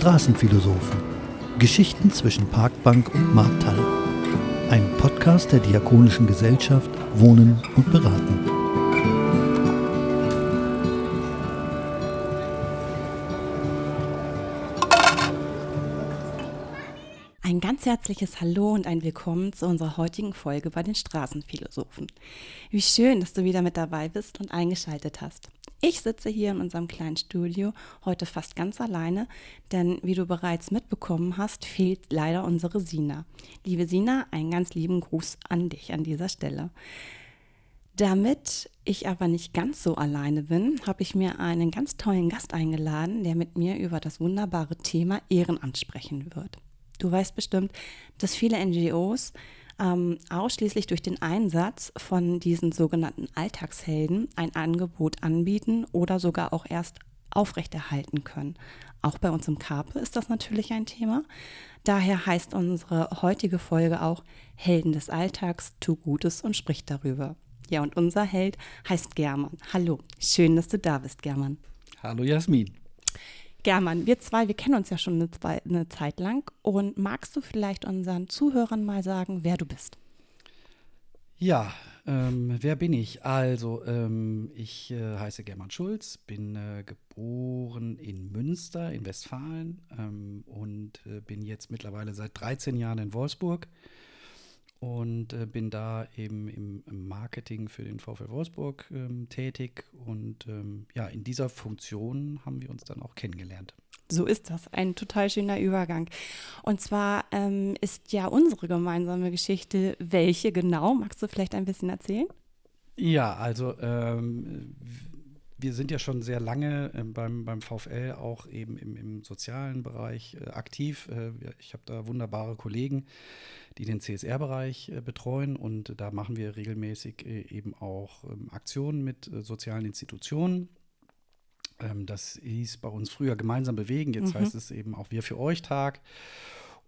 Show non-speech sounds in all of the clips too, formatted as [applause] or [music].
Straßenphilosophen. Geschichten zwischen Parkbank und Markthalle. Ein Podcast der Diakonischen Gesellschaft Wohnen und Beraten. Ein ganz herzliches Hallo und ein Willkommen zu unserer heutigen Folge bei den Straßenphilosophen. Wie schön, dass du wieder mit dabei bist und eingeschaltet hast. Ich sitze hier in unserem kleinen Studio heute fast ganz alleine, denn wie du bereits mitbekommen hast, fehlt leider unsere Sina. Liebe Sina, einen ganz lieben Gruß an dich an dieser Stelle. Damit ich aber nicht ganz so alleine bin, habe ich mir einen ganz tollen Gast eingeladen, der mit mir über das wunderbare Thema Ehrenamt sprechen wird. Du weißt bestimmt, dass viele NGOs ähm, ausschließlich durch den Einsatz von diesen sogenannten Alltagshelden ein Angebot anbieten oder sogar auch erst aufrechterhalten können. Auch bei uns im Karpe ist das natürlich ein Thema. Daher heißt unsere heutige Folge auch Helden des Alltags, tu Gutes und sprich darüber. Ja, und unser Held heißt German. Hallo, schön, dass du da bist, German. Hallo Jasmin. German, wir zwei, wir kennen uns ja schon eine, eine, Zeit lang. Und magst du vielleicht unseren Zuhörern mal sagen, wer du bist? Ja, ähm, wer bin ich? Also, ähm, ich äh, heiße German Schulz, bin äh, geboren in Münster in Westfalen ähm, und äh, bin jetzt mittlerweile seit 13 Jahren in Wolfsburg und äh, bin da eben im, im, Marketing für den VfL Wolfsburg ähm, tätig. Und ähm, ja, in dieser Funktion haben wir uns dann auch kennengelernt. So ist das, ein total schöner Übergang. Und zwar ähm, ist ja unsere gemeinsame Geschichte, welche genau? Magst du vielleicht ein bisschen erzählen? Ja, also ähm, wir sind ja schon sehr lange äh, beim, beim VfL auch eben im, im sozialen Bereich äh, aktiv. Äh, ich habe da wunderbare Kollegen, die den CSR-Bereich äh, betreuen und da machen wir regelmäßig äh, eben auch ähm, Aktionen mit äh, sozialen Institutionen. Ähm, das hieß bei uns früher gemeinsam bewegen, jetzt mhm. heißt es eben auch wir für euch Tag.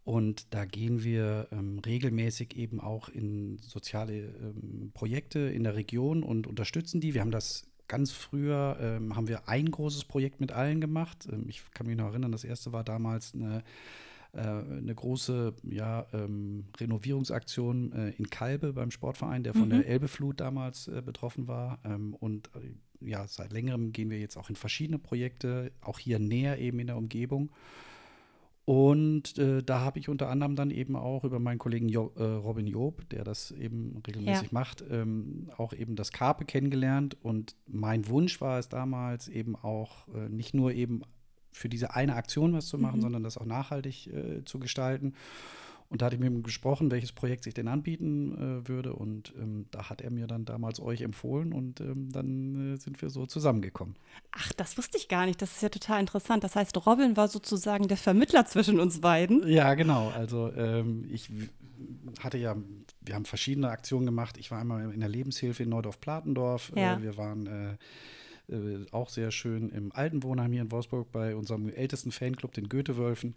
Und da gehen wir ähm, regelmäßig eben auch in soziale ähm, Projekte in der Region und unterstützen die. Wir haben das ganz früher ähm, haben wir ein großes Projekt mit allen gemacht. Ähm, ich kann mich noch erinnern, das erste war damals eine, eine große ja, ähm, Renovierungsaktion äh, in Kalbe beim Sportverein, der von mhm. der Elbeflut damals äh, betroffen war. Ähm, und äh, ja, seit längerem gehen wir jetzt auch in verschiedene Projekte, auch hier näher eben in der Umgebung. Und äh, da habe ich unter anderem dann eben auch über meinen Kollegen jo äh, Robin Job, der das eben regelmäßig ja. macht, ähm, auch eben das Karpe kennengelernt. Und mein Wunsch war es damals eben auch äh, nicht nur eben für diese eine Aktion was zu machen, mhm. sondern das auch nachhaltig äh, zu gestalten. Und da hatte ich mit ihm gesprochen, welches Projekt sich denn anbieten äh, würde. Und ähm, da hat er mir dann damals euch empfohlen und ähm, dann äh, sind wir so zusammengekommen. Ach, das wusste ich gar nicht. Das ist ja total interessant. Das heißt, Robin war sozusagen der Vermittler zwischen uns beiden. Ja, genau. Also ähm, ich hatte ja, wir haben verschiedene Aktionen gemacht. Ich war einmal in der Lebenshilfe in Neudorf-Platendorf. Ja. Äh, wir waren äh, auch sehr schön im Altenwohnheim hier in Wolfsburg bei unserem ältesten Fanclub, den Goethewölfen.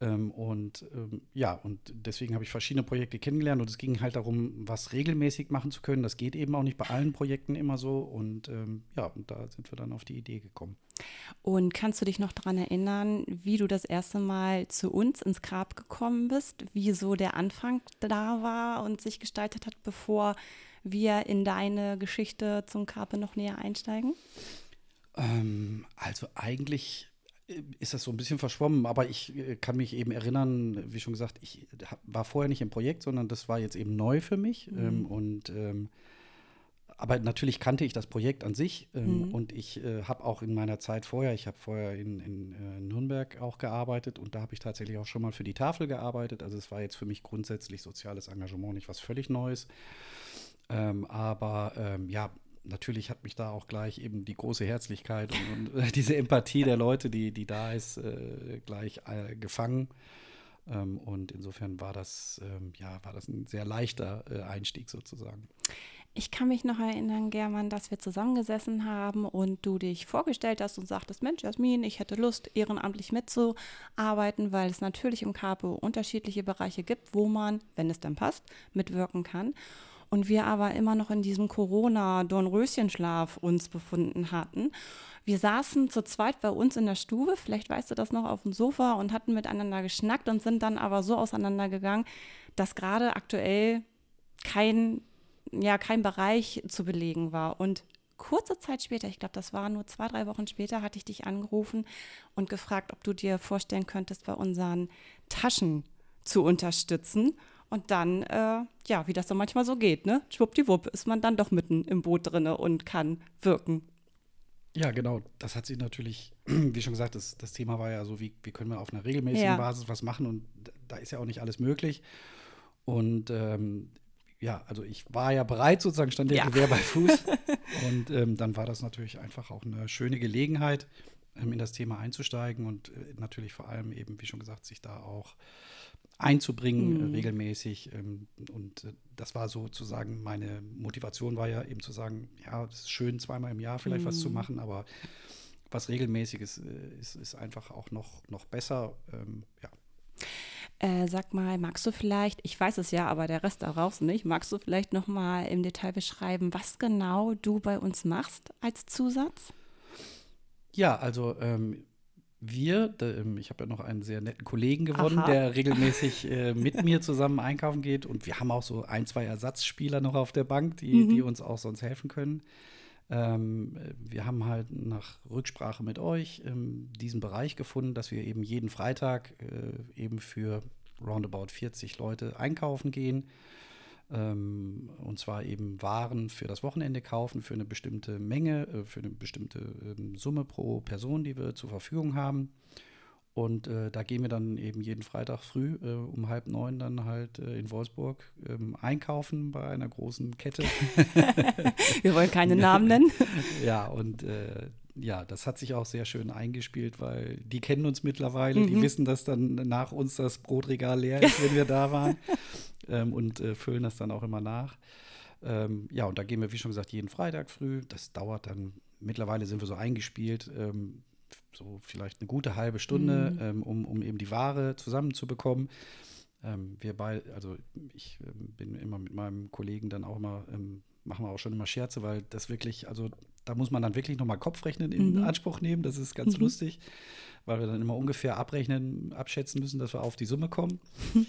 Ähm, und ähm, ja, und deswegen habe ich verschiedene Projekte kennengelernt und es ging halt darum, was regelmäßig machen zu können. Das geht eben auch nicht bei allen Projekten immer so. Und ähm, ja, und da sind wir dann auf die Idee gekommen. Und kannst du dich noch daran erinnern, wie du das erste Mal zu uns ins Grab gekommen bist, wie so der Anfang da war und sich gestaltet hat, bevor wir in deine Geschichte zum Karpe noch näher einsteigen? Ähm, also eigentlich ist das so ein bisschen verschwommen, aber ich äh, kann mich eben erinnern, wie schon gesagt, ich war vorher nicht im Projekt, sondern das war jetzt eben neu für mich. Mhm. Ähm, und ähm, aber natürlich kannte ich das Projekt an sich ähm, mhm. und ich äh, habe auch in meiner Zeit vorher, ich habe vorher in, in äh, Nürnberg auch gearbeitet und da habe ich tatsächlich auch schon mal für die Tafel gearbeitet. Also es war jetzt für mich grundsätzlich soziales Engagement nicht was völlig Neues. Ähm, aber ähm, ja, natürlich hat mich da auch gleich eben die große Herzlichkeit und, und äh, diese Empathie der Leute, die, die da ist, äh, gleich äh, gefangen. Ähm, und insofern war das, ähm, ja, war das ein sehr leichter äh, Einstieg sozusagen. Ich kann mich noch erinnern, German, dass wir zusammengesessen haben und du dich vorgestellt hast und sagtest, Mensch, Jasmin, ich hätte Lust, ehrenamtlich mitzuarbeiten, weil es natürlich im Capo unterschiedliche Bereiche gibt, wo man, wenn es dann passt, mitwirken kann. Und wir aber immer noch in diesem Corona-Dornröschenschlaf uns befunden hatten. Wir saßen zu zweit bei uns in der Stube, vielleicht weißt du das noch, auf dem Sofa und hatten miteinander geschnackt und sind dann aber so auseinandergegangen, dass gerade aktuell kein, ja, kein Bereich zu belegen war. Und kurze Zeit später, ich glaube, das war nur zwei, drei Wochen später, hatte ich dich angerufen und gefragt, ob du dir vorstellen könntest, bei unseren Taschen zu unterstützen. Und dann, äh, ja, wie das so manchmal so geht, ne? Schwuppdiwupp ist man dann doch mitten im Boot drinne und kann wirken. Ja, genau. Das hat sich natürlich, [clears throat] wie schon gesagt, das, das Thema war ja so, wie, wie können wir auf einer regelmäßigen ja. Basis was machen und da ist ja auch nicht alles möglich. Und ähm, ja, also ich war ja bereit, sozusagen stand der ja. Gewehr bei Fuß. [laughs] und ähm, dann war das natürlich einfach auch eine schöne Gelegenheit, ähm, in das Thema einzusteigen und äh, natürlich vor allem eben, wie schon gesagt, sich da auch einzubringen, äh, mhm. regelmäßig. Ähm, und äh, das war sozusagen meine Motivation, war ja eben zu sagen, ja, es ist schön, zweimal im Jahr vielleicht mhm. was zu mhm. machen, aber was regelmäßiges äh, ist, ist einfach auch noch, noch besser. Ähm, ja. Äh, sag mal, magst du vielleicht, ich weiß es ja, aber der Rest daraus nicht, magst du vielleicht noch mal im Detail beschreiben, was genau du bei uns machst als Zusatz? Ja, also ähm, wir, ähm, ich habe ja noch einen sehr netten Kollegen gewonnen, Aha. der regelmäßig äh, mit mir zusammen einkaufen geht und wir haben auch so ein, zwei Ersatzspieler noch auf der Bank, die, mhm. die uns auch sonst helfen können. Ähm, wir haben halt nach Rücksprache mit euch ähm, diesen Bereich gefunden, dass wir eben jeden Freitag äh, eben für roundabout 40 Leute einkaufen gehen. Ähm, und zwar eben Waren für das Wochenende kaufen, für eine bestimmte Menge, äh, für eine bestimmte ähm, Summe pro Person, die wir zur Verfügung haben. Und äh, da gehen wir dann eben jeden Freitag früh äh, um halb neun dann halt äh, in Wolfsburg ähm, einkaufen bei einer großen Kette. [laughs] wir wollen keine Namen nennen. [laughs] ja, und äh, ja, das hat sich auch sehr schön eingespielt, weil die kennen uns mittlerweile, mhm. die wissen, dass dann nach uns das Brotregal leer ist, wenn wir da waren [laughs] ähm, und äh, füllen das dann auch immer nach. Ähm, ja, und da gehen wir, wie schon gesagt, jeden Freitag früh. Das dauert dann, mittlerweile sind wir so eingespielt, ähm, so vielleicht eine gute halbe Stunde, mhm. ähm, um, um eben die Ware zusammenzubekommen. Ähm, wir beide, also ich ähm, bin immer mit meinem Kollegen dann auch immer, machen wir auch schon immer Scherze, weil das wirklich, also da muss man dann wirklich nochmal Kopfrechnen in mhm. Anspruch nehmen. Das ist ganz mhm. lustig, weil wir dann immer ungefähr abrechnen, abschätzen müssen, dass wir auf die Summe kommen. [laughs]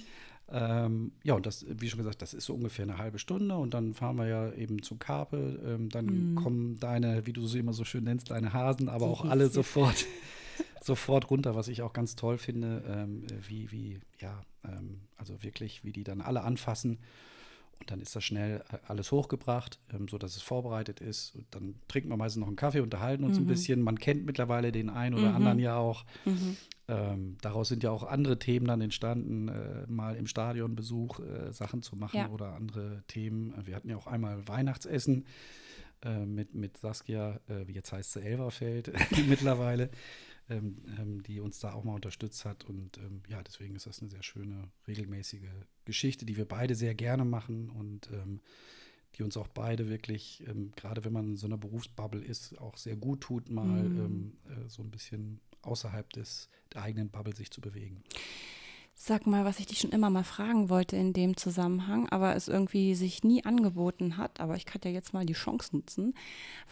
Ähm, ja, und das, wie schon gesagt, das ist so ungefähr eine halbe Stunde und dann fahren wir ja eben zu Karpe. Ähm, dann mhm. kommen deine, wie du sie immer so schön nennst, deine Hasen, aber auch alle sofort, [laughs] sofort runter, was ich auch ganz toll finde, ähm, wie, wie, ja, ähm, also wirklich, wie die dann alle anfassen. Und dann ist das schnell äh, alles hochgebracht, ähm, sodass es vorbereitet ist. Und dann trinken wir meistens noch einen Kaffee, unterhalten uns mhm. ein bisschen. Man kennt mittlerweile den einen oder mhm. anderen ja auch. Mhm. Ähm, daraus sind ja auch andere Themen dann entstanden, äh, mal im Stadionbesuch äh, Sachen zu machen ja. oder andere Themen. Wir hatten ja auch einmal Weihnachtsessen äh, mit, mit Saskia, äh, jetzt heißt sie Elverfeld [laughs] mittlerweile, ähm, ähm, die uns da auch mal unterstützt hat. Und ähm, ja, deswegen ist das eine sehr schöne, regelmäßige Geschichte, die wir beide sehr gerne machen und ähm, die uns auch beide wirklich, ähm, gerade wenn man in so einer Berufsbubble ist, auch sehr gut tut, mal mhm. äh, so ein bisschen außerhalb des, der eigenen Bubble sich zu bewegen. Sag mal, was ich dich schon immer mal fragen wollte in dem Zusammenhang, aber es irgendwie sich nie angeboten hat, aber ich kann ja jetzt mal die Chance nutzen.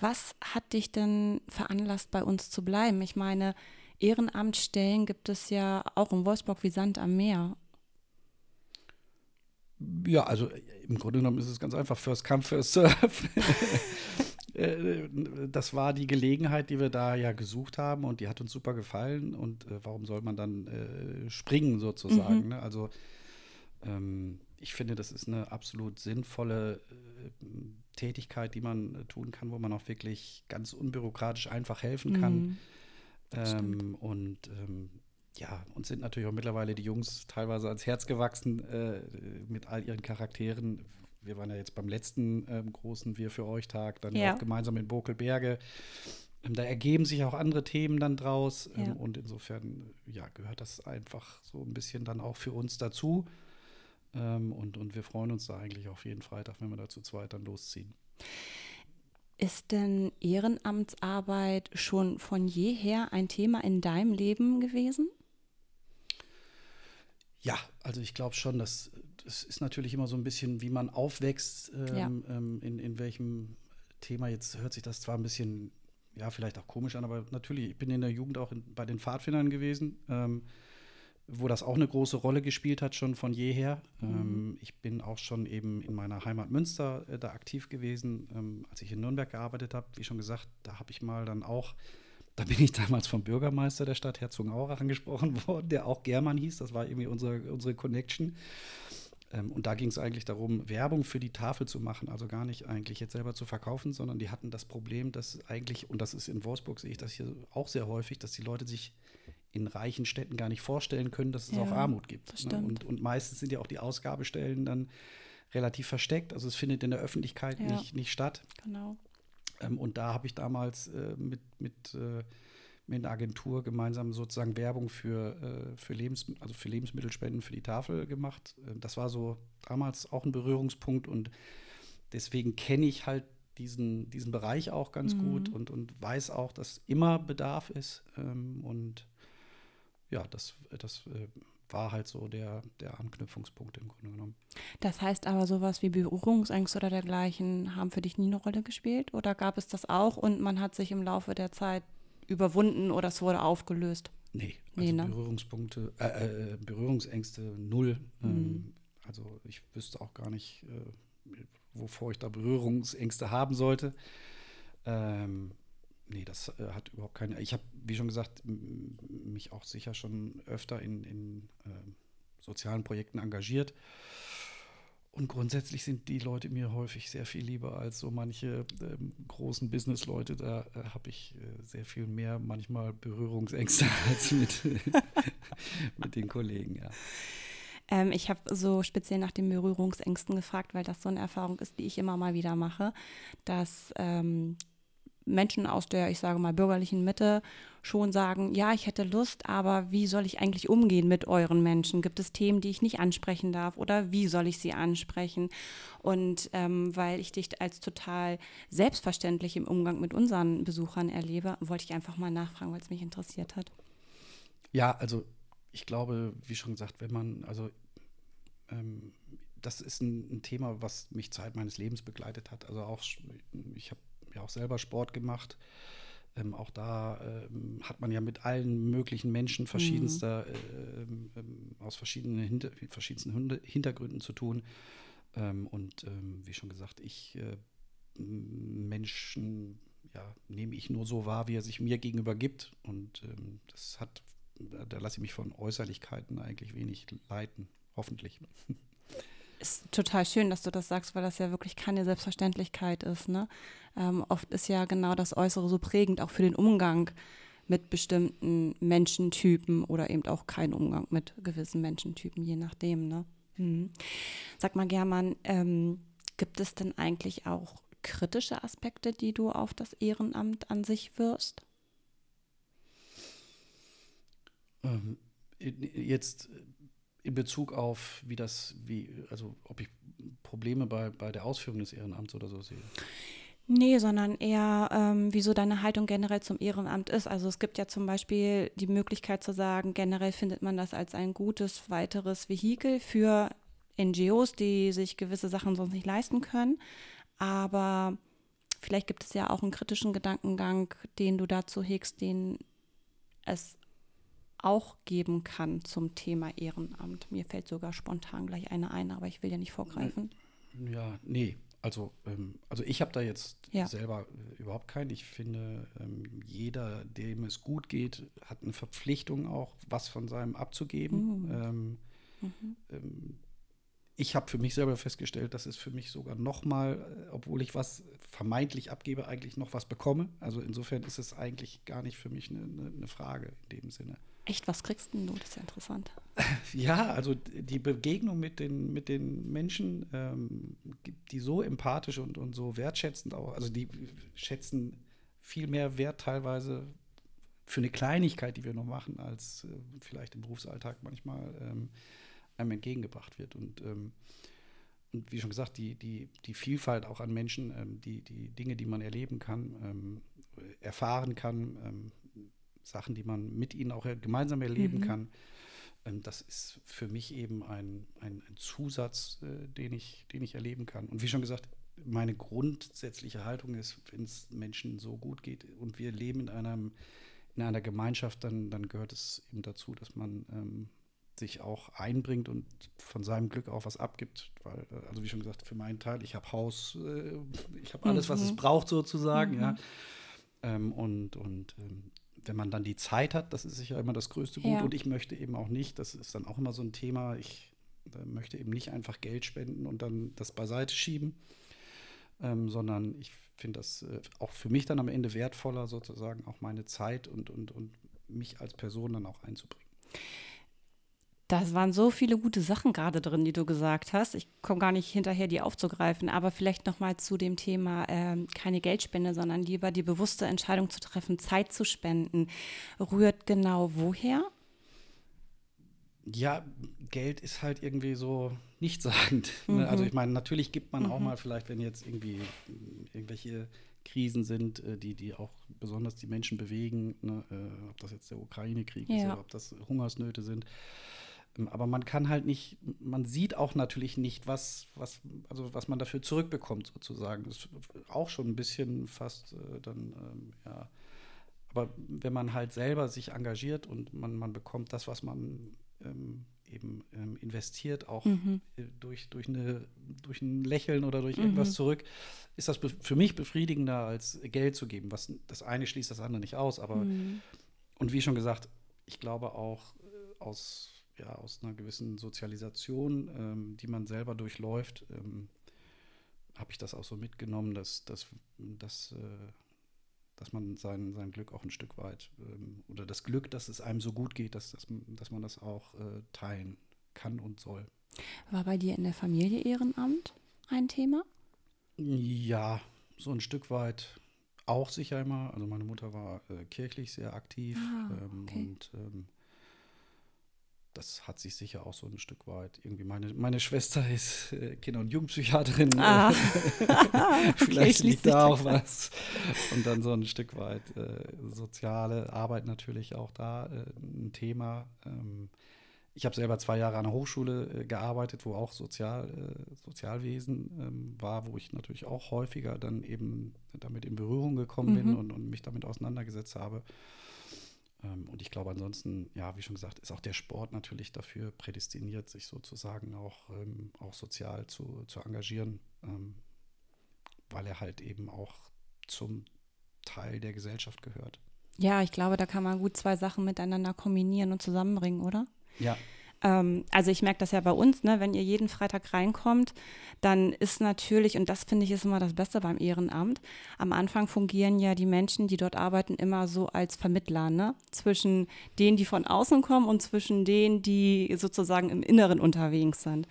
Was hat dich denn veranlasst, bei uns zu bleiben? Ich meine, Ehrenamtsstellen gibt es ja auch in Wolfsburg wie Sand am Meer. Ja, also im Grunde genommen ist es ganz einfach, First Come, First Serve. [laughs] Äh, das war die Gelegenheit, die wir da ja gesucht haben und die hat uns super gefallen. Und äh, warum soll man dann äh, springen sozusagen? Mhm. Ne? Also ähm, ich finde, das ist eine absolut sinnvolle äh, Tätigkeit, die man äh, tun kann, wo man auch wirklich ganz unbürokratisch einfach helfen kann. Mhm. Ähm, und ähm, ja, uns sind natürlich auch mittlerweile die Jungs teilweise ans Herz gewachsen äh, mit all ihren Charakteren wir waren ja jetzt beim letzten ähm, großen Wir für euch Tag, dann ja. auch gemeinsam in Bokelberge. Ähm, da ergeben sich auch andere Themen dann draus. Ähm, ja. Und insofern, ja, gehört das einfach so ein bisschen dann auch für uns dazu. Ähm, und, und wir freuen uns da eigentlich auf jeden Freitag, wenn wir da zu zweit dann losziehen. Ist denn Ehrenamtsarbeit schon von jeher ein Thema in deinem Leben gewesen? Ja, also ich glaube schon, dass das ist natürlich immer so ein bisschen, wie man aufwächst, ähm, Ja. ähm, in, in welchem Thema. Jetzt hört sich das zwar ein bisschen, ja, vielleicht auch komisch an, aber natürlich, ich bin in der Jugend auch in, bei den Pfadfindern gewesen, ähm, wo das auch eine große Rolle gespielt hat, schon von jeher. Ähm, ich bin auch schon eben in meiner Heimat Münster äh, da aktiv gewesen, ähm, als ich in Nürnberg gearbeitet habe. Wie schon gesagt, da habe ich mal dann auch da bin ich [laughs] damals vom Bürgermeister der Stadt Herzogenaurach angesprochen [laughs] worden, der auch German hieß. Das war irgendwie unsere, unsere Connection. Ähm, und da ging es eigentlich darum, Werbung für die Tafel zu machen, also gar nicht eigentlich jetzt selber zu verkaufen, sondern die hatten das Problem, dass eigentlich, und das ist in Wolfsburg, sehe ich das hier auch sehr häufig, dass die Leute sich in reichen Städten gar nicht vorstellen können, dass es Ja, auch Armut gibt. ne? Und, und meistens sind ja auch die Ausgabestellen dann relativ versteckt. Also es findet in der Öffentlichkeit Ja. nicht, nicht statt. Genau. Ähm, und da habe ich damals äh, mit, mit, äh, mit einer Agentur gemeinsam sozusagen Werbung für, äh, für, Lebens also für Lebensmittelspenden für die Tafel gemacht. Äh, das war so damals auch ein Berührungspunkt und deswegen kenne ich halt diesen, diesen Bereich auch ganz gut und, und weiß auch, dass immer Bedarf ist. Ähm, und ja, das, das äh, war halt so der, der Anknüpfungspunkt im Grunde genommen. Das heißt aber, sowas wie Berührungsängste oder dergleichen haben für dich nie eine Rolle gespielt? Oder gab es das auch und man hat sich im Laufe der Zeit überwunden oder es wurde aufgelöst? Nee, Nee, also ne? Berührungspunkte, äh, äh, Berührungsängste null. Mhm. Ähm, also ich wüsste auch gar nicht, äh, wovor ich da Berührungsängste haben sollte. Ähm, nee, das äh, hat überhaupt keine. Ich habe, wie schon gesagt, mich auch sicher schon öfter in, in ähm, sozialen Projekten engagiert. Und grundsätzlich sind die Leute mir häufig sehr viel lieber als so manche ähm, großen Business-Leute. Da äh, habe ich äh, sehr viel mehr manchmal Berührungsängste [laughs] als mit, [laughs] mit den Kollegen, ja. Ähm, ich habe so speziell nach den Berührungsängsten gefragt, weil das so eine Erfahrung ist, die ich immer mal wieder mache, dass ähm, Menschen aus der, ich sage mal, bürgerlichen Mitte schon sagen, ja, ich hätte Lust, aber wie soll ich eigentlich umgehen mit euren Menschen? Gibt es Themen, die ich nicht ansprechen darf oder wie soll ich sie ansprechen? Und ähm, weil ich dich als total selbstverständlich im Umgang mit unseren Besuchern erlebe, wollte ich einfach mal nachfragen, weil es mich interessiert hat. Ja, also ich glaube, wie schon gesagt, wenn man, also ähm, das ist ein, ein Thema, was mich Zeit meines Lebens begleitet hat. Also auch, ich habe ja auch selber Sport gemacht. Ähm, auch da ähm, hat man ja mit allen möglichen Menschen verschiedenster, ähm, ähm, aus verschiedenen Hinter verschiedensten Hintergründen zu tun. Ähm, und ähm, wie schon gesagt, ich äh, Menschen ja, nehme ich nur so wahr, wie er sich mir gegenüber gibt. Und das hat, da lasse ich mich von Äußerlichkeiten eigentlich wenig leiten, hoffentlich. [laughs] ist total schön, dass du das sagst, weil das ja wirklich keine Selbstverständlichkeit ist. Ne? Ähm, oft ist ja genau das Äußere so prägend, auch für den Umgang mit bestimmten Menschentypen oder eben auch kein Umgang mit gewissen Menschentypen, je nachdem. Ne? Hm. Sag mal, German, ähm, gibt es denn eigentlich auch kritische Aspekte, die du auf das Ehrenamt an sich wirst? Ähm, jetzt in Bezug auf, wie das, wie, also ob ich Probleme bei, bei der Ausführung des Ehrenamts oder so sehe. Nee, sondern eher, ähm, wieso deine Haltung generell zum Ehrenamt ist. Also es gibt ja zum Beispiel die Möglichkeit zu sagen, generell findet man das als ein gutes weiteres Vehikel für NGOs, die sich gewisse Sachen sonst nicht leisten können. Aber vielleicht gibt es ja auch einen kritischen Gedankengang, den du dazu hegst, den es auch geben kann zum Thema Ehrenamt. Mir fällt sogar spontan gleich eine ein, aber ich will ja nicht vorgreifen. Ja, nee. Also, ähm, also ich habe da jetzt Ja. selber äh, überhaupt keinen. Ich finde, ähm, jeder, dem es gut geht, hat eine Verpflichtung auch, was von seinem abzugeben. Mhm. Ähm, ähm, ich habe für mich selber festgestellt, dass es für mich sogar noch mal, äh, obwohl ich was vermeintlich abgebe, eigentlich noch was bekomme. Also insofern ist es eigentlich gar nicht für mich eine, eine Frage in dem Sinne. Echt, was kriegst denn du? Das ist ja interessant. [laughs] Ja, also die Begegnung mit den, mit den Menschen, ähm, die so empathisch und, und so wertschätzend auch, also die schätzen viel mehr Wert teilweise für eine Kleinigkeit, die wir noch machen, als äh, vielleicht im Berufsalltag manchmal ähm, einem entgegengebracht wird. Und, ähm, und wie schon gesagt, die, die, die Vielfalt auch an Menschen, ähm, die, die Dinge, die man erleben kann, ähm, erfahren kann, ähm, Sachen, die man mit ihnen auch gemeinsam erleben Mhm. kann. ähm, das ist für mich eben ein, ein, ein Zusatz, äh, den, ich, den ich erleben kann. Und wie schon gesagt, meine grundsätzliche Haltung ist, wenn es Menschen so gut geht und wir leben in, einem, in einer Gemeinschaft, dann, dann gehört es eben dazu, dass man ähm, sich auch einbringt und von seinem Glück auch was abgibt. Weil, äh, also wie schon gesagt, für meinen Teil, ich habe Haus, äh, ich habe alles, mhm. was es mhm. braucht sozusagen, mhm. ja. Ähm, und und ähm, wenn man dann die Zeit hat, das ist sicher immer das größte Gut. Ja. Und ich möchte eben auch nicht, das ist dann auch immer so ein Thema, ich äh, möchte eben nicht einfach Geld spenden und dann das beiseite schieben, ähm, sondern ich finde das äh, auch für mich dann am Ende wertvoller, sozusagen auch meine Zeit und, und, und mich als Person dann auch einzubringen. Das waren so viele gute Sachen gerade drin, die du gesagt hast. Ich komme gar nicht hinterher, die aufzugreifen, aber vielleicht noch mal zu dem Thema äh, keine Geldspende, sondern lieber die bewusste Entscheidung zu treffen, Zeit zu spenden. Rührt genau woher? Ja, Geld ist halt irgendwie so nichtssagend. Ne? Mhm. Also ich meine, natürlich gibt man mhm. auch mal vielleicht, wenn jetzt irgendwie irgendwelche Krisen sind, äh, die, die auch besonders die Menschen bewegen, ne? äh, ob das jetzt der Ukraine-Krieg ja. ist oder ob das Hungersnöte sind ähm, aber man kann halt nicht, man sieht auch natürlich nicht, was, was, also was man dafür zurückbekommt, sozusagen. Das ist auch schon ein bisschen fast äh, dann, ähm, ja. Aber wenn man halt selber sich engagiert und man, man bekommt das, was man ähm, eben ähm, investiert, auch mhm. Äh, durch, durch, eine, durch ein Lächeln oder durch irgendwas mhm. zurück, ist das für mich befriedigender, als Geld zu geben. Was, das eine schließt das andere nicht aus, aber mhm. und wie schon gesagt, ich glaube auch äh, aus ja, aus einer gewissen Sozialisation, ähm, die man selber durchläuft, ähm, habe ich das auch so mitgenommen, dass, dass, dass, äh, dass man sein, sein Glück auch ein Stück weit ähm, oder das Glück, dass es einem so gut geht, dass, dass, dass man das auch äh, teilen kann und soll. War bei dir in der Familie Ehrenamt ein Thema? Ja, so ein Stück weit auch sicher immer. Also meine Mutter war äh, kirchlich sehr aktiv ah, ähm, okay. und ähm, das hat sich sicher auch so ein Stück weit irgendwie. Meine, meine Schwester ist äh, Kinder- und Jugendpsychiaterin. Ah. [laughs] [laughs] Vielleicht okay, liegt da auch was. Und dann so ein Stück weit äh, soziale Arbeit natürlich auch da äh, ein Thema. Ähm, ich habe selber zwei Jahre an der Hochschule äh, gearbeitet, wo auch Sozial, äh, Sozialwesen ähm, war, wo ich natürlich auch häufiger dann eben damit in Berührung gekommen mhm. bin und, und mich damit auseinandergesetzt habe. Ähm, und ich glaube ansonsten, ja, wie schon gesagt, ist auch der Sport natürlich dafür prädestiniert, sich sozusagen auch, ähm, auch sozial zu, zu engagieren, ähm, weil er halt eben auch zum Teil der Gesellschaft gehört. Ja, ich glaube, da kann man gut zwei Sachen miteinander kombinieren und zusammenbringen, oder? Ja, ähm, also ich merke das ja bei uns, ne, wenn ihr jeden Freitag reinkommt, dann ist natürlich, und das finde ich ist immer das Beste beim Ehrenamt, am Anfang fungieren ja die Menschen, die dort arbeiten, immer so als Vermittler, ne? Zwischen denen, die von außen kommen und zwischen denen, die sozusagen im Inneren unterwegs sind.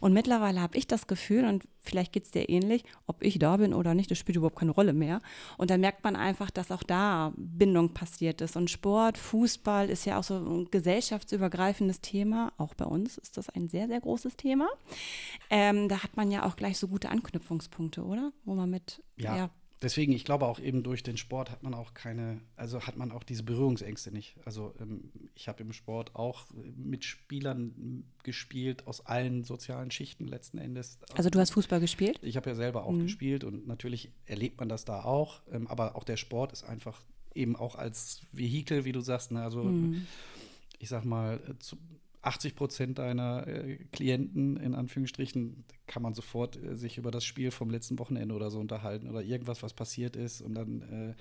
Und mittlerweile habe ich das Gefühl, und vielleicht geht es dir ähnlich, ob ich da bin oder nicht, das spielt überhaupt keine Rolle mehr. Und da merkt man einfach, dass auch da Bindung passiert ist. Und Sport, Fußball ist ja auch so ein gesellschaftsübergreifendes Thema. Auch bei uns ist das ein sehr, sehr großes Thema. Ähm, da hat man ja auch gleich so gute Anknüpfungspunkte, oder? Wo man mit ja. Deswegen, ich glaube auch eben durch den Sport hat man auch keine, also hat man auch diese Berührungsängste nicht. Also ähm, ich habe im Sport auch mit Spielern gespielt aus allen sozialen Schichten letzten Endes. Also du hast Fußball gespielt? Ich habe ja selber auch mhm. gespielt und natürlich erlebt man das da auch. Ähm, aber auch der Sport ist einfach eben auch als Vehikel, wie du sagst. Ne? Also mhm. ich sag mal, äh, zu, 80 Prozent deiner äh, Klienten, in Anführungsstrichen, kann man sofort äh, sich über das Spiel vom letzten Wochenende oder so unterhalten oder irgendwas, was passiert ist und dann äh,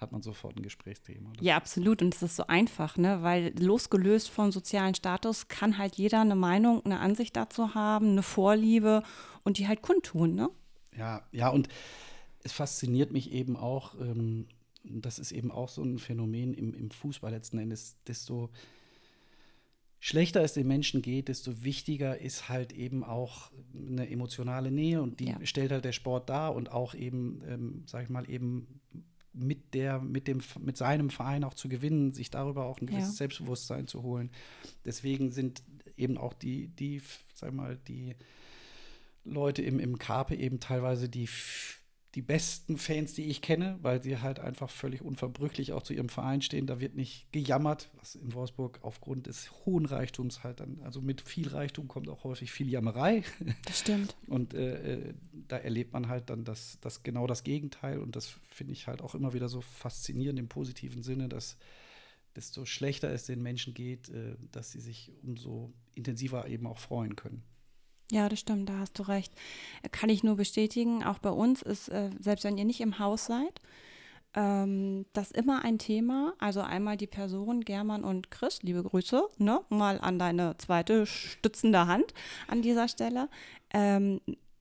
hat man sofort ein Gesprächsthema. Das ja, absolut. Und es ist so einfach, ne? weil losgelöst vom sozialen Status kann halt jeder eine Meinung, eine Ansicht dazu haben, eine Vorliebe und die halt kundtun. Ne? Ja, ja, und es fasziniert mich eben auch, ähm, das ist eben auch so ein Phänomen im, im Fußball letzten Endes, desto schlechter es den Menschen geht, desto wichtiger ist halt eben auch eine emotionale Nähe und die ja. stellt halt der Sport dar und auch eben, ähm, sag ich mal, eben mit der, mit dem, mit seinem Verein auch zu gewinnen, sich darüber auch ein gewisses ja. Selbstbewusstsein zu holen. Deswegen sind eben auch die, die, sag mal, die Leute im, im Karpe eben teilweise die die besten Fans, die ich kenne, weil sie halt einfach völlig unverbrüchlich auch zu ihrem Verein stehen. Da wird nicht gejammert, was in Wolfsburg aufgrund des hohen Reichtums halt dann, also mit viel Reichtum kommt auch häufig viel Jammerei. [laughs] Das stimmt. Und äh, äh, da erlebt man halt dann das, das genau das Gegenteil. Und das finde ich halt auch immer wieder so faszinierend im positiven Sinne, dass desto schlechter es den Menschen geht, äh, dass sie sich umso intensiver eben auch freuen können. Ja, das stimmt, da hast du recht. Kann ich nur bestätigen, auch bei uns ist, äh, selbst wenn ihr nicht im Haus seid, ähm, das immer ein Thema. Also einmal die Person German und Chris, liebe Grüße, ne? mal an deine zweite stützende Hand an dieser Stelle. Ähm,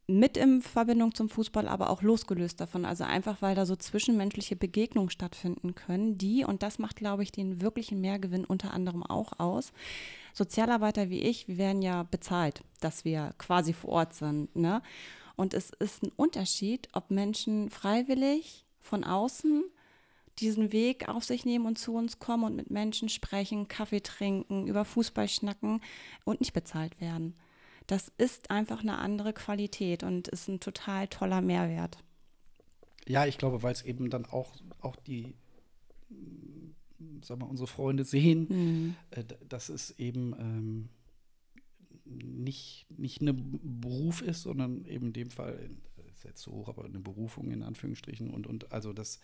mit in Verbindung zum Fußball, aber auch losgelöst davon. Also einfach, weil da so zwischenmenschliche Begegnungen stattfinden können, die, und das macht, glaube ich, den wirklichen Mehrgewinn unter anderem auch aus. Sozialarbeiter wie ich, wir werden ja bezahlt, dass wir quasi vor Ort sind. Ne? Und es ist ein Unterschied, ob Menschen freiwillig von außen diesen Weg auf sich nehmen und zu uns kommen und mit Menschen sprechen, Kaffee trinken, über Fußball schnacken und nicht bezahlt werden das ist einfach eine andere Qualität und ist ein total toller Mehrwert. Ja, ich glaube, weil es eben dann auch, auch die, sagen wir, unsere Freunde sehen, mhm. äh, dass es eben ähm, nicht, nicht ein Beruf ist, sondern eben in dem Fall, ist jetzt so hoch, aber eine Berufung in Anführungsstrichen und, und also das,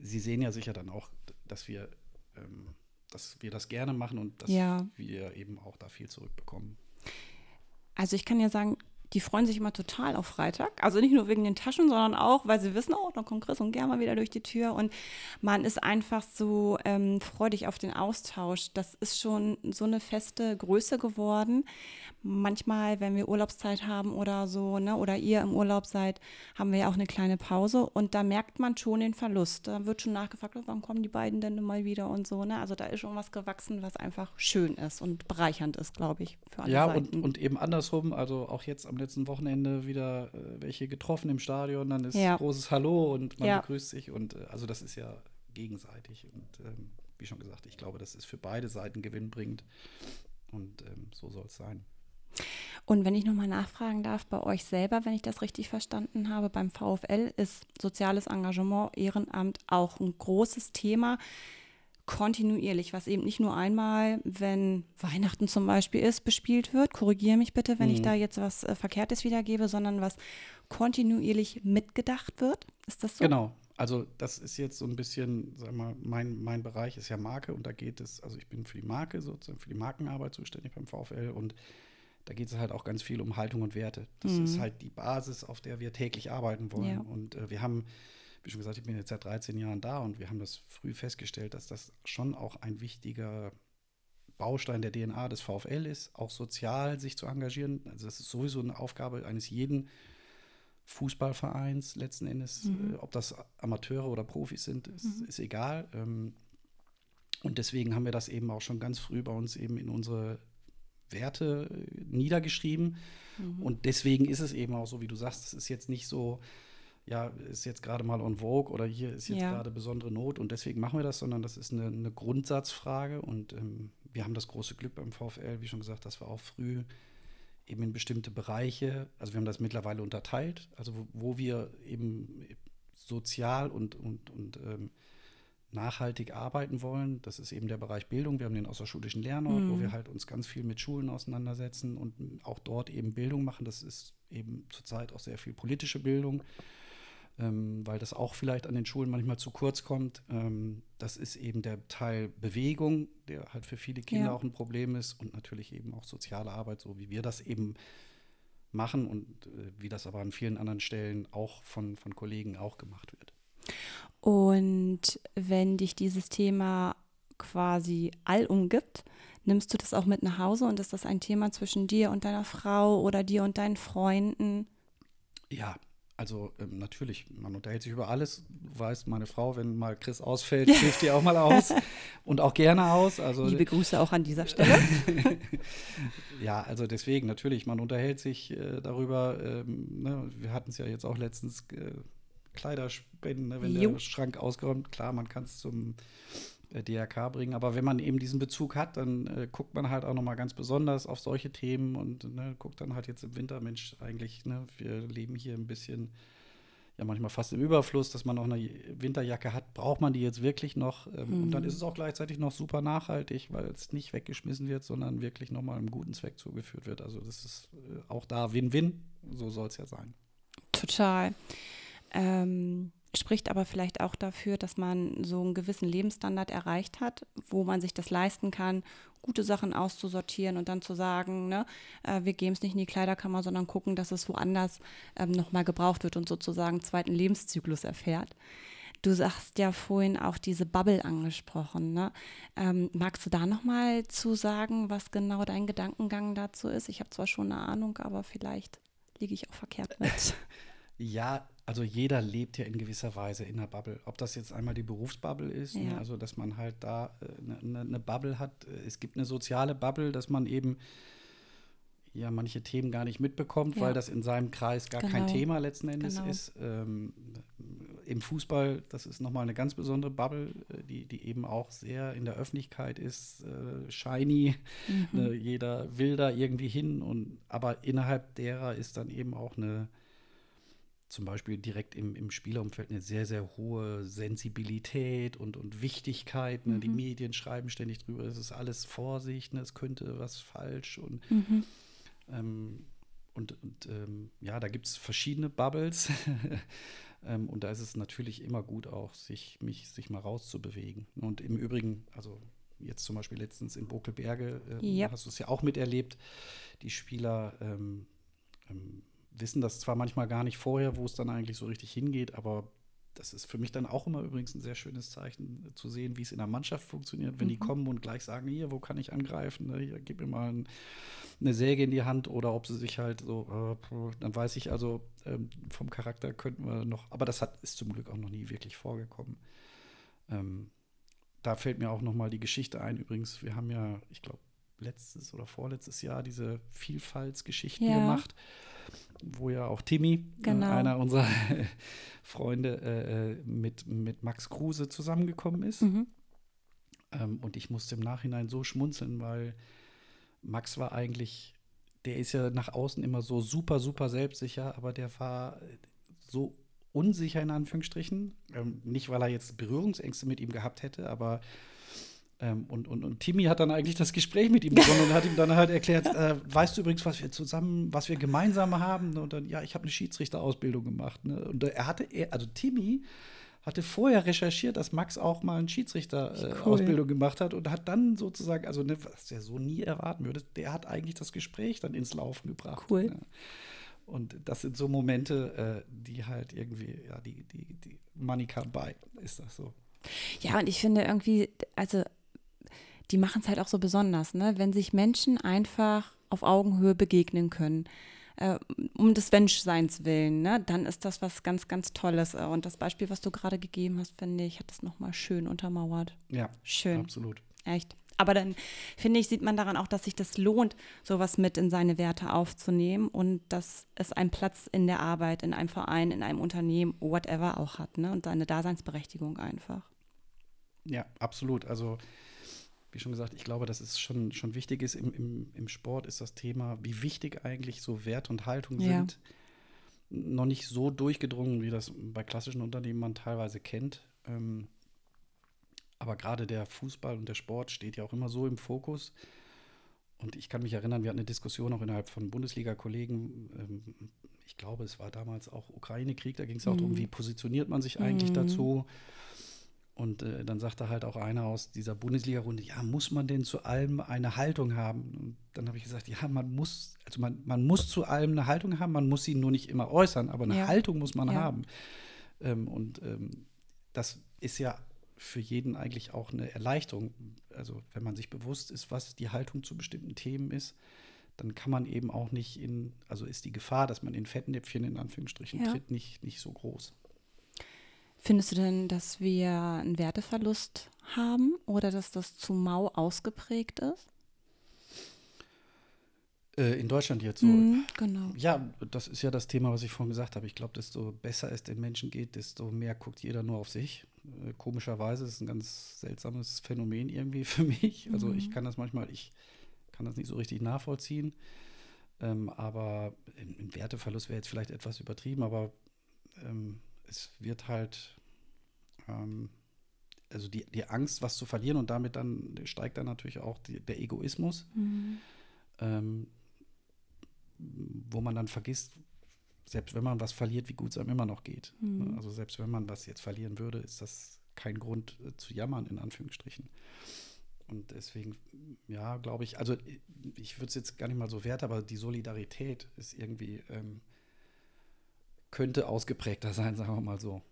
sie sehen ja sicher dann auch, dass wir, ähm, dass wir das gerne machen und dass ja. wir eben auch da viel zurückbekommen. Also ich kann ja sagen, die freuen sich immer total auf Freitag. Also nicht nur wegen den Taschen, sondern auch, weil sie wissen, oh, dann kommt Chris und Germa wieder durch die Tür. Und man ist einfach so ähm, freudig auf den Austausch. Das ist schon so eine feste Größe geworden. Manchmal, wenn wir Urlaubszeit haben oder so, ne, oder ihr im Urlaub seid, haben wir ja auch eine kleine Pause. Und da merkt man schon den Verlust. Da wird schon nachgefragt, wann kommen die beiden denn mal wieder und so. Ne? Also da ist schon was gewachsen, was einfach schön ist und bereichernd ist, glaube ich, für alle ja, Seiten. Und, und eben andersrum. Also auch jetzt am am letzten Wochenende wieder äh, welche getroffen im Stadion, dann ist ja. großes Hallo und man ja. begrüßt sich und äh, also das ist ja gegenseitig und ähm, wie schon gesagt, ich glaube, das ist für beide Seiten gewinnbringend und ähm, so soll es sein. Und wenn ich nochmal nachfragen darf, bei euch selber, wenn ich das richtig verstanden habe, beim VfL ist soziales Engagement, Ehrenamt auch ein großes Thema kontinuierlich, was eben nicht nur einmal, wenn Weihnachten zum Beispiel ist, bespielt wird. Korrigiere mich bitte, wenn mhm. ich da jetzt was äh, Verkehrtes wiedergebe, sondern was kontinuierlich mitgedacht wird. Ist das so? Genau. Also das ist jetzt so ein bisschen, sag mal, mein, mein Bereich ist ja Marke und da geht es, also ich bin für die Marke sozusagen, für die Markenarbeit zuständig beim VfL und da geht es halt auch ganz viel um Haltung und Werte. Das mhm. ist halt die Basis, auf der wir täglich arbeiten wollen. Ja. Und äh, wir haben wie schon gesagt, ich bin jetzt seit 13 Jahren da und wir haben das früh festgestellt, dass das schon auch ein wichtiger Baustein der DNA des VfL ist, auch sozial sich zu engagieren. Also das ist sowieso eine Aufgabe eines jeden Fußballvereins letzten Endes, mhm. äh, ob das Amateure oder Profis sind, ist, mhm. ist egal. Ähm, und deswegen haben wir das eben auch schon ganz früh bei uns eben in unsere Werte äh, niedergeschrieben. Mhm. Und deswegen ist es eben auch so, wie du sagst, es ist jetzt nicht so, ja, ist jetzt gerade mal on vogue oder hier ist jetzt ja. gerade besondere Not und deswegen machen wir das, sondern das ist eine, eine Grundsatzfrage und ähm, wir haben das große Glück beim VfL, wie schon gesagt, dass wir auch früh eben in bestimmte Bereiche, also wir haben das mittlerweile unterteilt, also wo, wo wir eben sozial und, und, und ähm, nachhaltig arbeiten wollen. Das ist eben der Bereich Bildung. Wir haben den außerschulischen Lernort, mhm. wo wir halt uns ganz viel mit Schulen auseinandersetzen und auch dort eben Bildung machen. Das ist eben zurzeit auch sehr viel politische Bildung ähm, weil das auch vielleicht an den Schulen manchmal zu kurz kommt. Ähm, das ist eben der Teil Bewegung, der halt für viele Kinder ja. auch ein Problem ist und natürlich eben auch soziale Arbeit, so wie wir das eben machen und äh, wie das aber an vielen anderen Stellen auch von, von Kollegen auch gemacht wird. Und wenn dich dieses Thema quasi all umgibt, nimmst du das auch mit nach Hause und ist das ein Thema zwischen dir und deiner Frau oder dir und deinen Freunden? Ja, also ähm, natürlich, man unterhält sich über alles. Du weißt, meine Frau, wenn mal Chris ausfällt, [laughs] hilft dir auch mal aus und auch gerne aus. Also, Liebe Grüße auch an dieser Stelle. [laughs] ja, also deswegen natürlich, man unterhält sich äh, darüber. Ähm, ne, wir hatten es ja jetzt auch letztens äh, Kleiderspenden, ne, wenn jo. der Schrank ausgeräumt. Klar, man kann es zum DRK bringen. Aber wenn man eben diesen Bezug hat, dann äh, guckt man halt auch nochmal ganz besonders auf solche Themen und ne, guckt dann halt jetzt im Winter, Mensch, eigentlich, ne, wir leben hier ein bisschen ja manchmal fast im Überfluss, dass man noch eine Winterjacke hat. Braucht man die jetzt wirklich noch? Ähm, mhm. Und dann ist es auch gleichzeitig noch super nachhaltig, weil es nicht weggeschmissen wird, sondern wirklich nochmal einem guten Zweck zugeführt wird. Also das ist äh, auch da Win-Win. So soll es ja sein. Total. Ähm, spricht aber vielleicht auch dafür, dass man so einen gewissen Lebensstandard erreicht hat, wo man sich das leisten kann, gute Sachen auszusortieren und dann zu sagen, ne, äh, wir geben es nicht in die Kleiderkammer, sondern gucken, dass es woanders ähm, nochmal gebraucht wird und sozusagen zweiten Lebenszyklus erfährt. Du sagst ja vorhin auch diese Bubble angesprochen. Ne? Ähm, magst du da nochmal zu sagen, was genau dein Gedankengang dazu ist? Ich habe zwar schon eine Ahnung, aber vielleicht liege ich auch verkehrt mit. [laughs] ja, also jeder lebt ja in gewisser Weise in einer Bubble. Ob das jetzt einmal die Berufsbubble ist, ne, ja. ne, also dass man halt da eine, äh, ne, eine Bubble hat. Es gibt eine soziale Bubble, dass man eben ja manche Themen gar nicht mitbekommt, ja. weil das in seinem Kreis gar genau. kein Thema letzten Endes genau. ist. Ähm, Im Fußball, das ist nochmal eine ganz besondere Bubble, äh, die, die eben auch sehr in der Öffentlichkeit ist, äh, shiny. Mhm. Äh, jeder will da irgendwie hin und aber innerhalb derer ist dann eben auch eine zum Beispiel direkt im, im Spielerumfeld eine sehr, sehr hohe Sensibilität und, und Wichtigkeit. Ne? Mhm. Die Medien schreiben ständig drüber, es ist alles Vorsicht, ne? es könnte was falsch und mhm. ähm, und, und ähm, ja, da gibt es verschiedene Bubbles. [laughs] ähm, und da ist es natürlich immer gut, auch sich, mich, sich mal rauszubewegen. Und im Übrigen, also jetzt zum Beispiel letztens in Bokelberge, äh, yep. hast du es ja auch miterlebt, die Spieler ähm, ähm wissen das zwar manchmal gar nicht vorher, wo es dann eigentlich so richtig hingeht, aber das ist für mich dann auch immer übrigens ein sehr schönes Zeichen, äh, zu sehen, wie es in der Mannschaft funktioniert, wenn mhm. die kommen und gleich sagen, hier, wo kann ich angreifen? Ne, hier, gib mir mal ein, eine Säge in die Hand oder ob sie sich halt so, äh, dann weiß ich also, ähm, vom Charakter könnten wir noch, aber das hat, ist zum Glück auch noch nie wirklich vorgekommen. Ähm, da fällt mir auch noch mal die Geschichte ein. Übrigens, wir haben ja, ich glaube, letztes oder vorletztes Jahr diese Vielfaltsgeschichten ja. gemacht wo ja auch Timmy, äh, genau. äh, einer unserer [laughs] Freunde, äh, äh, mit, mit Max Kruse zusammengekommen ist. Mhm. Ähm, und ich musste im Nachhinein so schmunzeln, weil Max war eigentlich, der ist ja nach außen immer so super, super selbstsicher, aber der war so unsicher in Anführungsstrichen. Ähm, nicht, weil er jetzt Berührungsängste mit ihm gehabt hätte, aber ähm, und, und, und Timmy hat dann eigentlich das Gespräch mit ihm begonnen und hat ihm dann halt erklärt, äh, weißt du übrigens, was wir zusammen, was wir gemeinsam haben? Und dann, ja, ich habe eine Schiedsrichterausbildung gemacht. Ne? Und er hatte, also Timmy hatte vorher recherchiert, dass Max auch mal eine Schiedsrichterausbildung äh, cool. gemacht hat und hat dann sozusagen, also ne, was er so nie erwarten würde, der hat eigentlich das Gespräch dann ins Laufen gebracht. Cool. Ne? Und das sind so Momente, äh, die halt irgendwie, ja, die, die, die Money come by, ist das so. Ja, und ich finde irgendwie, also die machen es halt auch so besonders, ne? wenn sich Menschen einfach auf Augenhöhe begegnen können. Äh, um des Menschseins willen, ne? dann ist das was ganz, ganz Tolles. Und das Beispiel, was du gerade gegeben hast, finde ich, hat das nochmal schön untermauert. Ja, schön. Absolut. Echt. Aber dann finde ich, sieht man daran auch, dass sich das lohnt, sowas mit in seine Werte aufzunehmen und dass es einen Platz in der Arbeit, in einem Verein, in einem Unternehmen, whatever auch hat, ne? Und seine Daseinsberechtigung einfach. Ja, absolut. Also wie schon gesagt, ich glaube, dass es schon, schon wichtig ist. Im, im, Im Sport ist das Thema, wie wichtig eigentlich so Wert und Haltung ja. sind, noch nicht so durchgedrungen, wie das bei klassischen Unternehmen man teilweise kennt. Ähm, aber gerade der Fußball und der Sport steht ja auch immer so im Fokus. Und ich kann mich erinnern, wir hatten eine Diskussion auch innerhalb von Bundesliga-Kollegen. Ähm, ich glaube, es war damals auch Ukraine-Krieg, da ging es auch mhm. darum, wie positioniert man sich eigentlich mhm. dazu. Und äh, dann sagte halt auch einer aus dieser Bundesliga-Runde, ja, muss man denn zu allem eine Haltung haben? Und dann habe ich gesagt, ja, man muss, also man, man muss zu allem eine Haltung haben, man muss sie nur nicht immer äußern, aber eine ja. Haltung muss man ja. haben. Ähm, und ähm, das ist ja für jeden eigentlich auch eine Erleichterung. Also wenn man sich bewusst ist, was die Haltung zu bestimmten Themen ist, dann kann man eben auch nicht in, also ist die Gefahr, dass man in Fettnäpfchen in Anführungsstrichen ja. tritt, nicht, nicht so groß. Findest du denn, dass wir einen Werteverlust haben oder dass das zu mau ausgeprägt ist? Äh, in Deutschland jetzt so. Mm, genau. Ja, das ist ja das Thema, was ich vorhin gesagt habe. Ich glaube, desto besser es den Menschen geht, desto mehr guckt jeder nur auf sich. Äh, komischerweise ist es ein ganz seltsames Phänomen irgendwie [laughs] für mich. Also mm. ich kann das manchmal, ich kann das nicht so richtig nachvollziehen. Ähm, aber ein Werteverlust wäre jetzt vielleicht etwas übertrieben, aber ähm, es wird halt, ähm, also die, die Angst, was zu verlieren und damit dann steigt dann natürlich auch die, der Egoismus, mhm. ähm, wo man dann vergisst, selbst wenn man was verliert, wie gut es einem immer noch geht. Mhm. Also selbst wenn man was jetzt verlieren würde, ist das kein Grund äh, zu jammern, in Anführungsstrichen. Und deswegen, ja, glaube ich, also ich würde es jetzt gar nicht mal so wert, aber die Solidarität ist irgendwie, ähm, könnte ausgeprägter [laughs] sein, sagen wir mal so.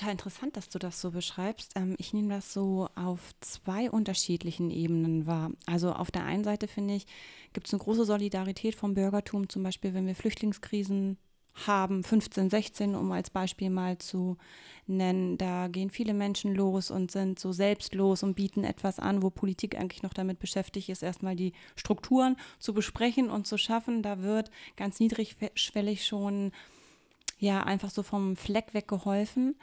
Total interessant, dass du das so beschreibst. Ähm, ich nehme das so auf zwei unterschiedlichen Ebenen wahr. Also auf der einen Seite finde ich, gibt es eine große Solidarität vom Bürgertum, zum Beispiel wenn wir Flüchtlingskrisen haben, 15, 16, um als Beispiel mal zu nennen. Da gehen viele Menschen los und sind so selbstlos und bieten etwas an, wo Politik eigentlich noch damit beschäftigt ist, erstmal die Strukturen zu besprechen und zu schaffen. Da wird ganz niedrigschwellig schon ja einfach so vom Fleck weg geholfen.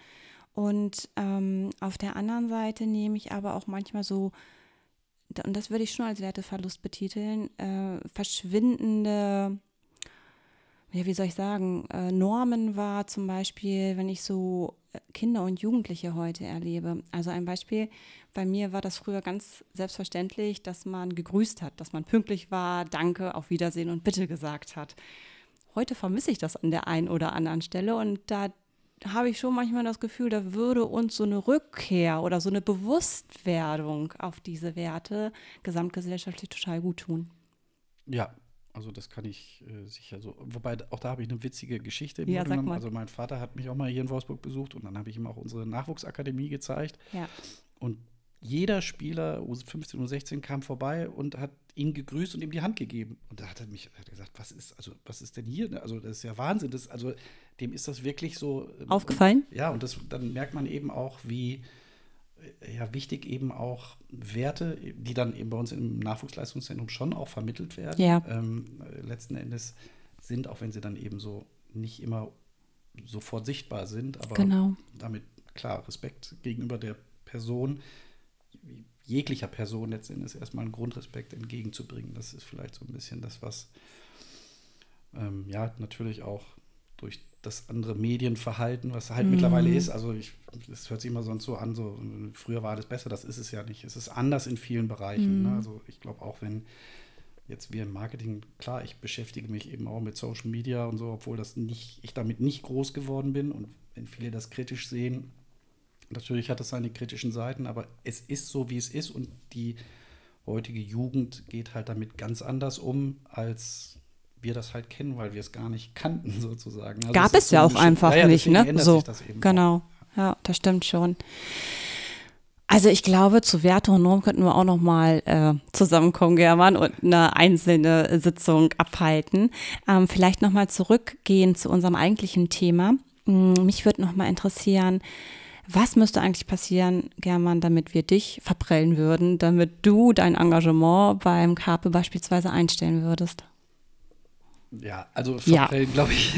Und ähm, auf der anderen Seite nehme ich aber auch manchmal so, und das würde ich schon als Werteverlust betiteln, äh, verschwindende ja, wie soll ich sagen, äh, Normen war zum Beispiel, wenn ich so äh, Kinder und Jugendliche heute erlebe. Also ein Beispiel, bei mir war das früher ganz selbstverständlich, dass man gegrüßt hat, dass man pünktlich war, danke, auf Wiedersehen und bitte gesagt hat. Heute vermisse ich das an der einen oder anderen Stelle und da habe ich schon manchmal das Gefühl, da würde uns so eine Rückkehr oder so eine Bewusstwerdung auf diese Werte gesamtgesellschaftlich total gut tun. Ja, also das kann ich äh, sicher so. Wobei auch da habe ich eine witzige Geschichte im ja, sag mal. Also mein Vater hat mich auch mal hier in Wolfsburg besucht und dann habe ich ihm auch unsere Nachwuchsakademie gezeigt. Ja. Und jeder Spieler, U15, U16, kam vorbei und hat ihn gegrüßt und ihm die Hand gegeben. Und da hat er mich hat er gesagt, was ist, also, was ist denn hier? Also, das ist ja Wahnsinn. Das, also, dem ist das wirklich so. Ähm, Aufgefallen? Ja, und das, dann merkt man eben auch, wie ja, wichtig eben auch Werte, die dann eben bei uns im Nachwuchsleistungszentrum schon auch vermittelt werden, ja. ähm, letzten Endes sind, auch wenn sie dann eben so nicht immer sofort sichtbar sind, aber genau. damit klar, Respekt gegenüber der Person, jeglicher Person letzten Endes erstmal einen Grundrespekt entgegenzubringen. Das ist vielleicht so ein bisschen das, was ähm, ja natürlich auch durch das andere Medienverhalten, was halt mhm. mittlerweile ist. Also ich, das hört sich immer sonst so an, so früher war alles besser, das ist es ja nicht. Es ist anders in vielen Bereichen. Ne? Mhm. Ne? Also ich glaube auch, wenn jetzt wir im Marketing, klar, ich beschäftige mich eben auch mit Social Media und so, obwohl das nicht, ich damit nicht groß geworden bin und wenn viele das kritisch sehen, natürlich hat es seine kritischen Seiten, aber es ist so, wie es ist und die heutige Jugend geht halt damit ganz anders um als wir das halt kennen, weil wir es gar nicht kannten [laughs] sozusagen. Also Gab es ja auch einfach ja, nicht, ne? So, genau. Auch. Ja, das stimmt schon. Also ich glaube, zu Werte und Norm könnten wir auch noch mal äh, zusammenkommen, German, und eine einzelne Sitzung abhalten. Ähm, vielleicht noch mal zurückgehen zu unserem eigentlichen Thema. Hm, mich würde noch mal interessieren, was müsste eigentlich passieren, German, damit wir dich verprellen würden, damit du dein Engagement beim Karpe beispielsweise einstellen würdest? Ja, also ja. glaube ich,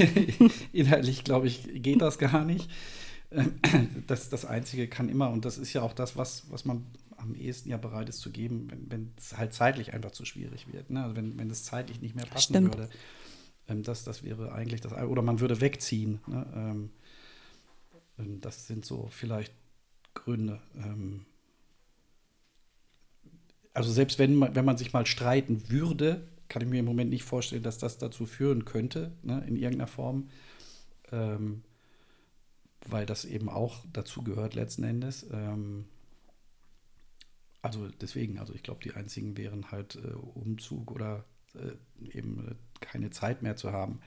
[laughs] inhaltlich glaube ich, geht das gar nicht. Das, das Einzige kann immer, und das ist ja auch das, was, was man am ehesten ja bereit ist zu geben, wenn, es halt zeitlich einfach zu schwierig wird. Ne? Also wenn, wenn es zeitlich nicht mehr passen Stimmt. würde. Ähm, das, das wäre eigentlich das, oder man würde wegziehen. Ne? Ähm, ähm das sind so vielleicht Gründe. Ähm, also selbst wenn man, wenn man sich mal streiten würde, kann ich mir im Moment nicht vorstellen, dass das dazu führen könnte, ne, in irgendeiner Form. Ähm, weil das eben auch dazu gehört letzten Endes. Ähm, also deswegen, also ich glaube, die einzigen wären halt äh, Umzug oder äh, eben äh, keine Zeit mehr zu haben.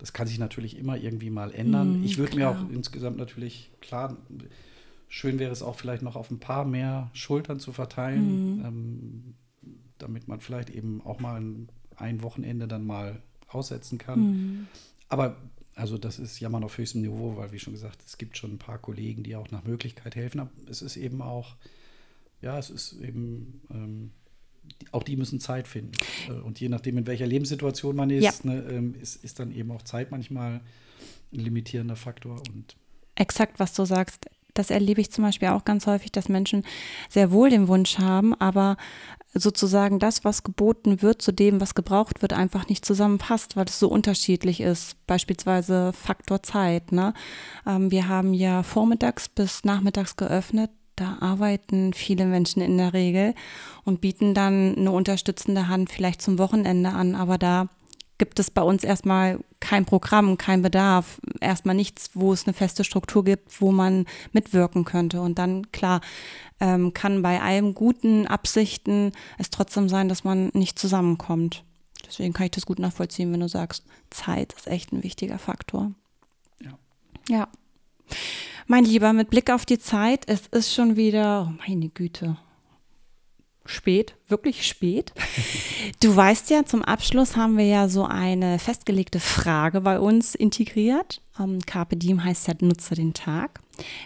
Das kann sich natürlich immer irgendwie mal ändern. Mm, ich würde mir auch insgesamt natürlich, klar, schön wäre es auch vielleicht noch auf ein paar mehr Schultern zu verteilen. Mm. Ähm, damit man vielleicht eben auch mal ein, ein Wochenende dann mal aussetzen kann. Mhm. Aber also das ist Jammern auf höchstem Niveau, weil wie schon gesagt, es gibt schon ein paar Kollegen, die auch nach Möglichkeit helfen. Aber es ist eben auch, ja, es ist eben, ähm, auch die müssen Zeit finden. Äh, und je nachdem, in welcher Lebenssituation man ist, ja. ne, ähm, ist, ist dann eben auch Zeit manchmal ein limitierender Faktor. Und Exakt, was du sagst das erlebe ich zum Beispiel auch ganz häufig, dass Menschen sehr wohl den Wunsch haben, aber sozusagen das, was geboten wird, zu dem, was gebraucht wird, einfach nicht zusammenpasst, weil es so unterschiedlich ist. Beispielsweise Faktor Zeit. Ne? Ähm, wir haben ja vormittags bis nachmittags geöffnet. Da arbeiten viele Menschen in der Regel und bieten dann eine unterstützende Hand vielleicht zum Wochenende an. Aber da gibt es bei uns erstmal kein Programm, kein Bedarf, erstmal nichts, wo es eine feste Struktur gibt, wo man mitwirken könnte. Und dann, klar, ähm, kann bei allen guten Absichten es trotzdem sein, dass man nicht zusammenkommt. Deswegen kann ich das gut nachvollziehen, wenn du sagst, Zeit ist echt ein wichtiger Faktor. Ja. Ja. Mein Lieber, mit Blick auf die Zeit, es ist schon wieder, oh meine Güte, spät, wirklich spät. Du weißt ja, zum Abschluss haben wir ja so eine festgelegte Frage bei uns integriert. Ähm, Carpe Diem heißt ja, nutze den Tag.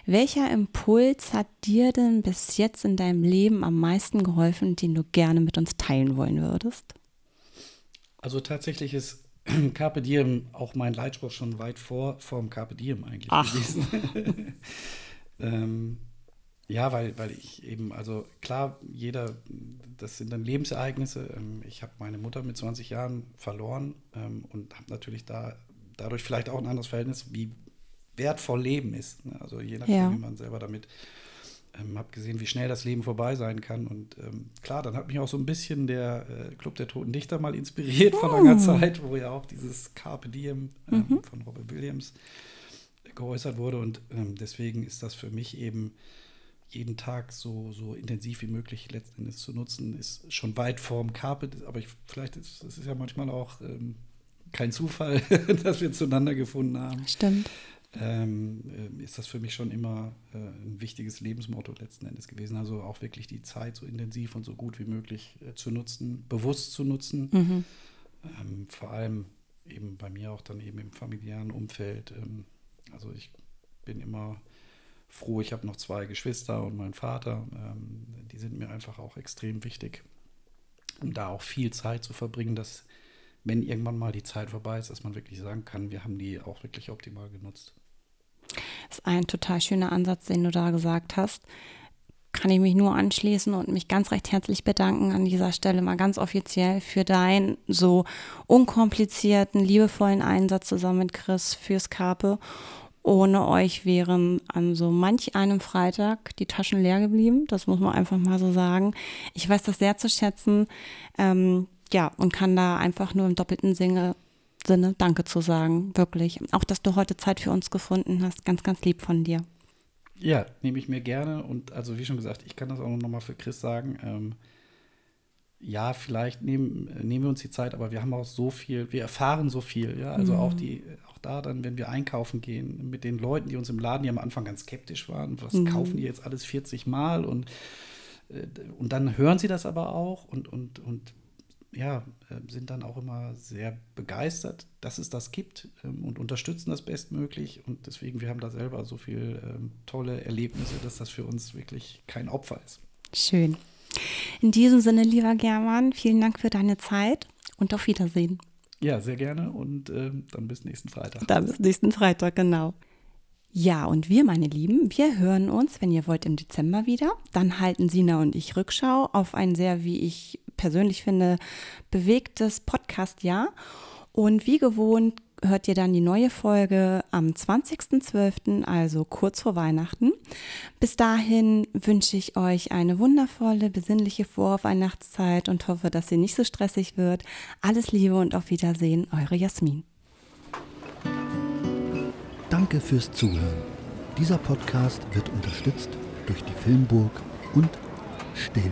Welcher Impuls hat dir denn bis jetzt in deinem Leben am meisten geholfen, den du gerne mit uns teilen wollen würdest? Also tatsächlich ist [clears throat] Carpe Diem auch mein Leitspruch schon weit vor vom Carpe Diem eigentlich Ach. gewesen. [laughs] ähm, ja, weil, weil ich eben, also klar, jeder, das sind dann Lebensereignisse. Ähm, ich habe meine Mutter mit 20 Jahren verloren ähm, und habe natürlich da dadurch vielleicht auch ein anderes Verhältnis, wie wertvoll Leben ist. Ne? Also je nachdem, Ja. wie man selber damit ähm, habe gesehen, wie schnell das Leben vorbei sein kann. Und ähm, klar, dann hat mich auch so ein bisschen der äh, Club der Toten Dichter mal inspiriert vor langer Zeit, wo ja auch dieses Carpe Diem ähm, von Robert Williams geäußert wurde. Und ähm, deswegen ist das für mich eben jeden Tag so, so intensiv wie möglich letzten Endes zu nutzen, ist schon weit vorm Carpe. Aber ich, vielleicht ist es ja manchmal auch ähm, kein Zufall, [laughs] dass wir zueinander gefunden haben Stimmt. Ähm, ähm, ist das für mich schon immer äh, ein wichtiges Lebensmotto letzten Endes gewesen. Also auch wirklich die Zeit so intensiv und so gut wie möglich äh, zu nutzen, bewusst zu nutzen. Mhm. Ähm, vor allem eben bei mir auch dann eben im familiären Umfeld. Ähm, also ich bin immer froh, ich habe noch zwei Geschwister und meinen Vater. Ähm, die sind mir einfach auch extrem wichtig, um da auch viel Zeit zu verbringen, dass wenn irgendwann mal die Zeit vorbei ist, dass man wirklich sagen kann, wir haben die auch wirklich optimal genutzt. Ist ein total schöner Ansatz, den du da gesagt hast. Kann ich mich nur anschließen und mich ganz recht herzlich bedanken an dieser Stelle mal ganz offiziell für deinen so unkomplizierten, liebevollen Einsatz zusammen mit Chris fürs Carpe. Ohne euch wären an so manch einem Freitag die Taschen leer geblieben. Das muss man einfach mal so sagen. Ich weiß das sehr zu schätzen. Ähm, ja, und kann da einfach nur im doppelten Sinne, Sinne Danke zu sagen. Wirklich. Auch, dass du heute Zeit für uns gefunden hast. Ganz, ganz lieb von dir. Ja, nehme ich mir gerne. Und also wie schon gesagt, ich kann das auch noch mal für Chris sagen. Ähm, ja, vielleicht nehmen, nehmen wir uns die Zeit, aber wir haben auch so viel, wir erfahren so viel, ja. Also auch die, auch da dann, wenn wir einkaufen gehen, mit den Leuten, die uns im Laden, die am Anfang ganz skeptisch waren, was kaufen die jetzt alles 40 Mal und, äh, und dann hören sie das aber auch und, und, und ja, äh, sind dann auch immer sehr begeistert, dass es das gibt ähm, und unterstützen das bestmöglich. Und deswegen, wir haben da selber so viel ähm, tolle Erlebnisse, dass das für uns wirklich kein Opfer ist. Schön. In diesem Sinne, lieber German, vielen Dank für deine Zeit und auf Wiedersehen. Ja, sehr gerne und ähm, dann bis nächsten Freitag. Dann bis nächsten Freitag, genau. Ja, und wir, meine Lieben, wir hören uns, wenn ihr wollt, im Dezember wieder. Dann halten Sina und ich Rückschau auf ein sehr, wie ich persönlich finde, bewegtes Podcast-Jahr. Und wie gewohnt hört ihr dann die neue Folge am 20.12., also kurz vor Weihnachten. Bis dahin wünsche ich euch eine wundervolle, besinnliche Vorweihnachtszeit und hoffe, dass sie nicht so stressig wird. Alles Liebe und auf Wiedersehen, eure Jasmin. Danke fürs Zuhören. Dieser Podcast wird unterstützt durch die Filmburg und Still.